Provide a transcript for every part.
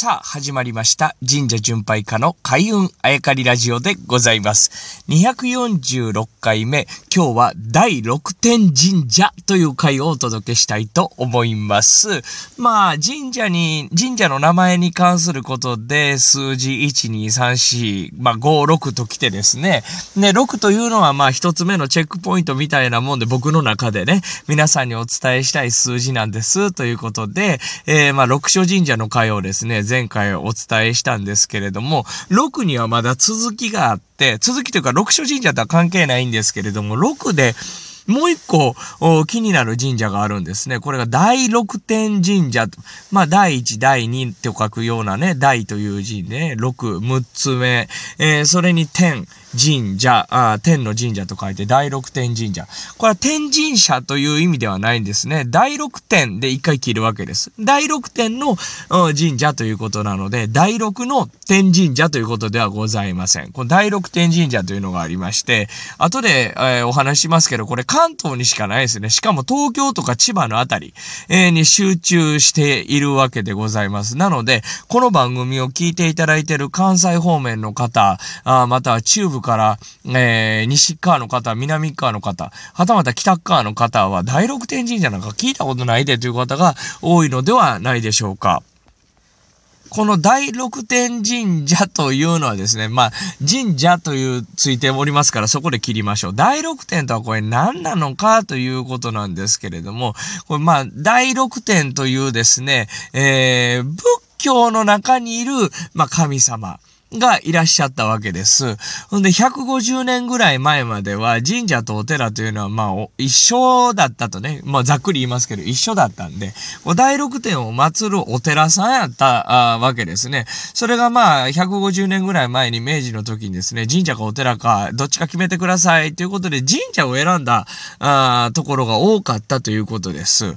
さあ、始まりました。神社巡拝家の開運あやかりラジオでございます。246回目、今日は第6点神社という回をお届けしたいと思います。まあ、神社に、神社の名前に関することで、数字1、2、3、4、まあ、5、6と来てですね。ね、6というのはまあ、一つ目のチェックポイントみたいなもんで、僕の中でね、皆さんにお伝えしたい数字なんです。ということで、えー、まあ、六所神社の会をですね、前回お伝えしたんですけれども、6にはまだ続きがあって、続きというか六所神社とは関係ないんですけれども、6で、もう一個気になる神社があるんですね。これが第六天神社。まあ、第一、第二と書くようなね、第という字ね、六、六つ目。えー、それに天。神社、あ天の神社と書いて第六天神社。これは天神社という意味ではないんですね。第六天で一回切るわけです。第六天の神社ということなので、第六の天神社ということではございません。この第六天神社というのがありまして、後で、えー、お話しますけど、これ関東にしかないですね。しかも東京とか千葉のあたり、えー、に集中しているわけでございます。なので、この番組を聞いていただいている関西方面の方、あまたは中部から、えー、西側の方、南側の方、はたまた北側の方は、第六天神社なんか聞いたことないでという方が多いのではないでしょうか。この第六天神社というのはですね、まあ、神社というついておりますからそこで切りましょう。第六天とはこれ何なのかということなんですけれども、これまあ、第六天というですね、えー、仏教の中にいる、まあ、神様。がいらっしゃったわけです。ほんで、150年ぐらい前までは神社とお寺というのはまあ一緒だったとね、まあざっくり言いますけど一緒だったんで、第六天を祀るお寺さんやったわけですね。それがまあ150年ぐらい前に明治の時にですね、神社かお寺かどっちか決めてくださいということで神社を選んだところが多かったということです。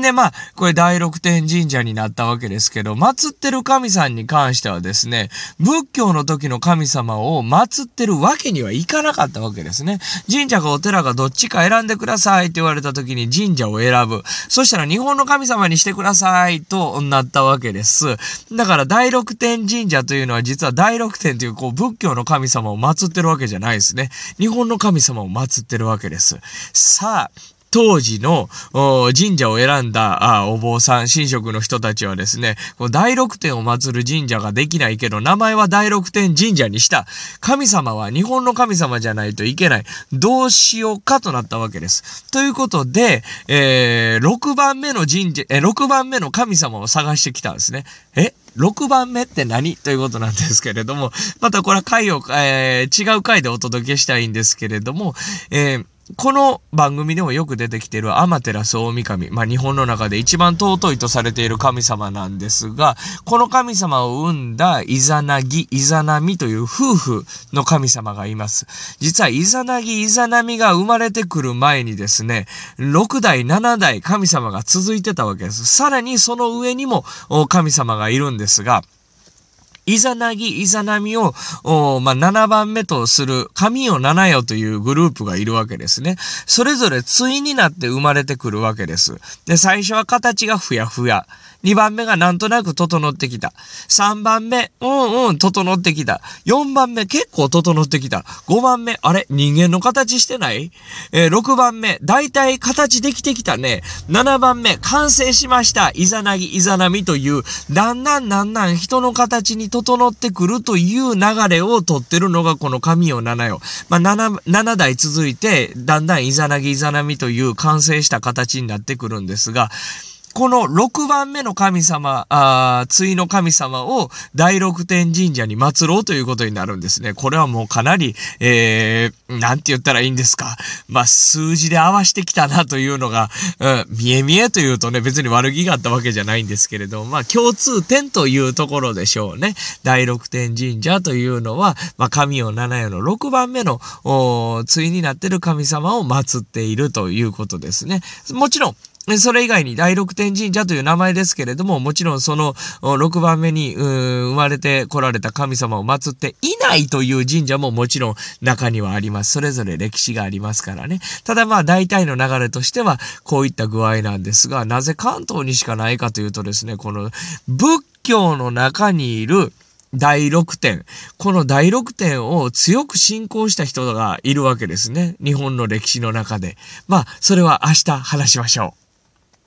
で、まあ、これ第六天神社になったわけですけど、祀ってる神さんに関してはですね、仏教の時の神様を祀ってるわけにはいかなかったわけですね。神社かお寺かどっちか選んでくださいって言われた時に神社を選ぶ。そしたら日本の神様にしてくださいとなったわけです。だから第六天神社というのは実は第六天というこう仏教の神様を祀ってるわけじゃないですね。日本の神様を祀ってるわけです。さあ、当時の神社を選んだお坊さん、神職の人たちはですね、第六天を祀る神社ができないけど、名前は第六天神社にした。神様は日本の神様じゃないといけない。どうしようかとなったわけです。ということで、えー、6番目の神社、え、6番目の神様を探してきたんですね。え6番目って何？ということなんですけれども、またこれは回を、えー、違う回でお届けしたいんですけれども、えーこの番組でもよく出てきているアマテラス大神。まあ、日本の中で一番尊いとされている神様なんですが、この神様を生んだイザナギ、イザナミという夫婦の神様がいます。実はイザナギ、イザナミが生まれてくる前にですね、6代、7代神様が続いてたわけです。さらにその上にも神様がいるんですが、イザナギ、イザナミを、まあ、7番目とする、神を七よというグループがいるわけですね。それぞれ対になって生まれてくるわけです。で、最初は形がふやふや。2番目がなんとなく整ってきた。3番目、うんうん、整ってきた。4番目、結構整ってきた。5番目、あれ人間の形してない？えー、6番目、だいたい形できてきたね。7番目、完成しました。イザナギ、イザナミという、だんだんだんだん人の形に整整ってくるという流れをとってるのがこの神を7よ。まあ、7、7代続いて、だんだんイザナギ、イザナミという完成した形になってくるんですが、この6番目の神様、ああ対の神様を第六天神社に祀ろうということになるんですね。これはもうかなり、えー、なんて言ったらいいんですか。まあ、数字で合わしてきたなというのが、うん、見え見えというとね、別に悪気があったわけじゃないんですけれども、まあ、共通点というところでしょうね。第六天神社というのは、まあ、神を七夜の6番目の、対になってる神様を祀っているということですね。もちろん、それ以外に第六天神社という名前ですけれども、もちろんその6番目に生まれて来られた神様を祀っていないという神社ももちろん中にはあります。それぞれ歴史がありますからね。ただまあ大体の流れとしてはこういった具合なんですが、なぜ関東にしかないかというとですね、この仏教の中にいる第六点。この第六点を強く信仰した人がいるわけですね。日本の歴史の中で。まあ、それは明日話しましょう。